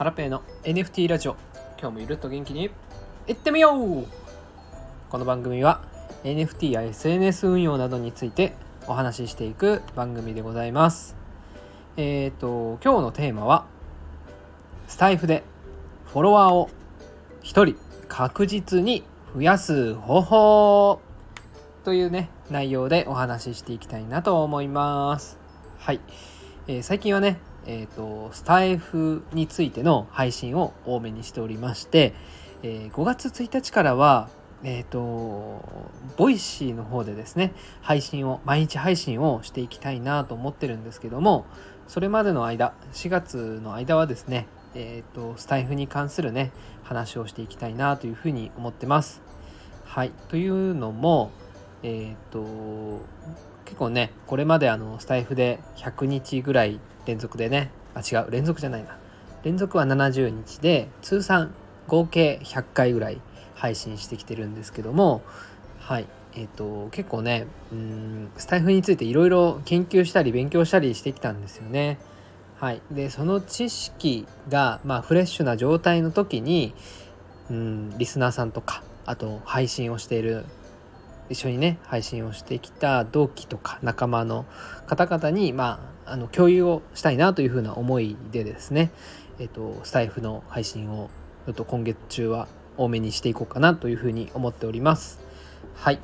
ハラペーの NFT ラジオ。今日もゆるっと元気に。いってみよう。この番組は NFT や SNS 運用などについてお話ししていく番組でございます。えっ、ー、と今日のテーマはスタイフでフォロワーを1人確実に増やす方法。というね内容でお話ししていきたいなと思います。はい、えー、最近はねえーと、スタエフについての配信を多めにしておりまして、えー、5月1日からはえっ、ー、とボイシーの方でですね配信を毎日配信をしていきたいなと思ってるんですけどもそれまでの間4月の間はですねえっ、ー、とスタエフに関するね話をしていきたいなというふうに思ってます。はい。というのもえっ、と結構ねこれまであのスタイフで100日ぐらい連続でね。あ違う。連続じゃないな。連続は70日で通算合計100回ぐらい配信してきてるんですけどもはい。えっ、ー、と結構ねうんスタイフについていろいろ研究したり勉強したりしてきたんですよね。はい。でその知識がまあフレッシュな状態の時にうんリスナーさんとかあと配信をしている一緒にね配信をしてきた同期とか仲間の方々にまあの共有をしたいなというふうな思いでですねえっとスタイフの配信をちょっと今月中は多めにしていこうかなというふうに思っております。はい。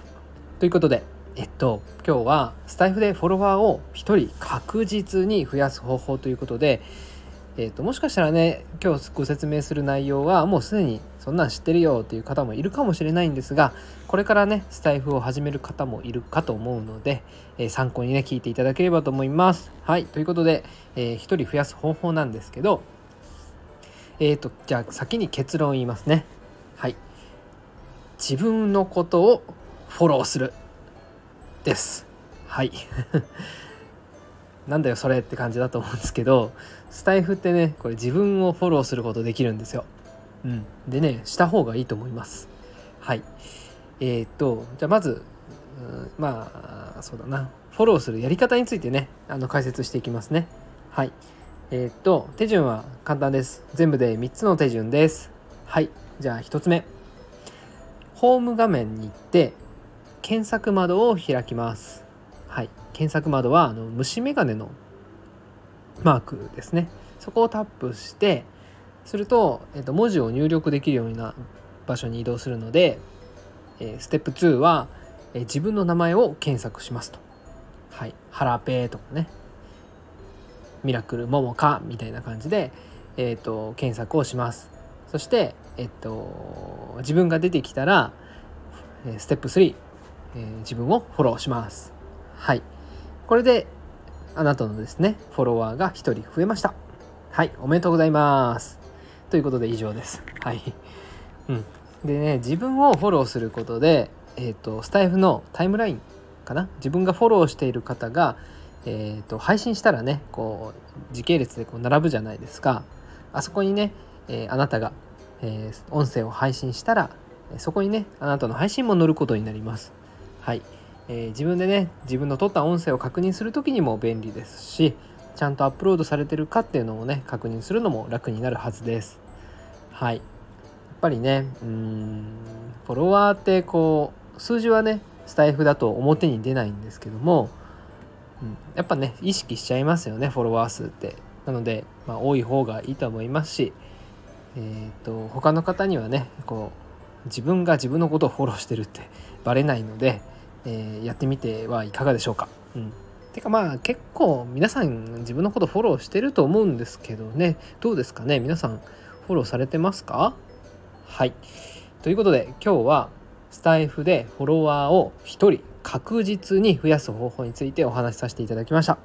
ということでえっと今日はスタイフでフォロワーを1人確実に増やす方法ということでえーと、もしかしたらね今日ご説明する内容はもうすでにそんなん知ってるよっていう方もいるかもしれないんですがこれからねスタイフを始める方もいるかと思うので、えー、参考にね聞いていただければと思います。はいということで、えー、1人増やす方法なんですけどえっ、ー、とじゃあ先に結論言いますね。はい自分のことをフォローするですはいなんだよそれって感じだと思うんですけどスタイフってねこれ自分をフォローすることできるんですよ。うん、でねした方がいいと思います。はいえー、っとじゃあまず、うん、まあそうだなフォローするやり方についてねあの解説していきますね。はいえー、っと手順は簡単です。全部で3つの手順です。はいじゃあ1つ目ホーム画面に行って検索窓を開きます。検索窓はあの虫眼鏡のマークですね。そこをタップしてすると、えっと、文字を入力できるような場所に移動するので、えステップ2は、え自分の名前を検索しますと。はい、ハラペーとかね。ミラクルモモカみたいな感じで、えーと、検索をします。そして、えっと、自分が出てきたらステップ3、えー、自分をフォローします。はい。これであなたのですね、フォロワーが1人増えました。はい、おめでとうございます。ということで以上です。はい。うん。でね、自分をフォローすることで、えっ、ー、と、スタイフのタイムラインかな？自分がフォローしている方が、えっ、ー、と、配信したらね、こう、時系列でこう並ぶじゃないですか。あそこにね、えー、あなたが、え音声を配信したら、そこにね、あなたの配信も載ることになります。はい。えー、自分でね自分の撮った音声を確認する時にも便利ですしちゃんとアップロードされてるかっていうのをね確認するのも楽になるはずです。はい。やっぱりねうんフォロワーってこう数字はねスタイフだと表に出ないんですけども、うん、やっぱね意識しちゃいますよねフォロワー数って。なので、まあ、多い方がいいと思いますしえー、と他の方にはねこう自分が自分のことをフォローしてるってバレないので、えー、やってみてはいかがでしょうか。うん、てかまあ結構皆さん自分のことフォローしてると思うんですけどね。どうですかね？皆さんフォローされてますか？はい。ということで今日はスタイフでフォロワーを1人確実に増やす方法についてお話しさせていただきました。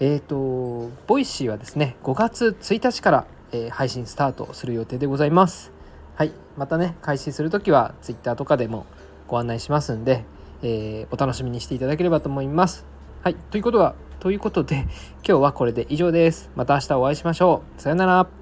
えっ、ー、とボイシーはですね5月1日から、えー、配信スタートする予定でございます。はい。またね開始する時は Twitter とかでもご案内しますんでえー、お楽しみにしていただければと思います。はい、ということは、ということで、今日はこれで以上です。また明日お会いしましょう。さようなら。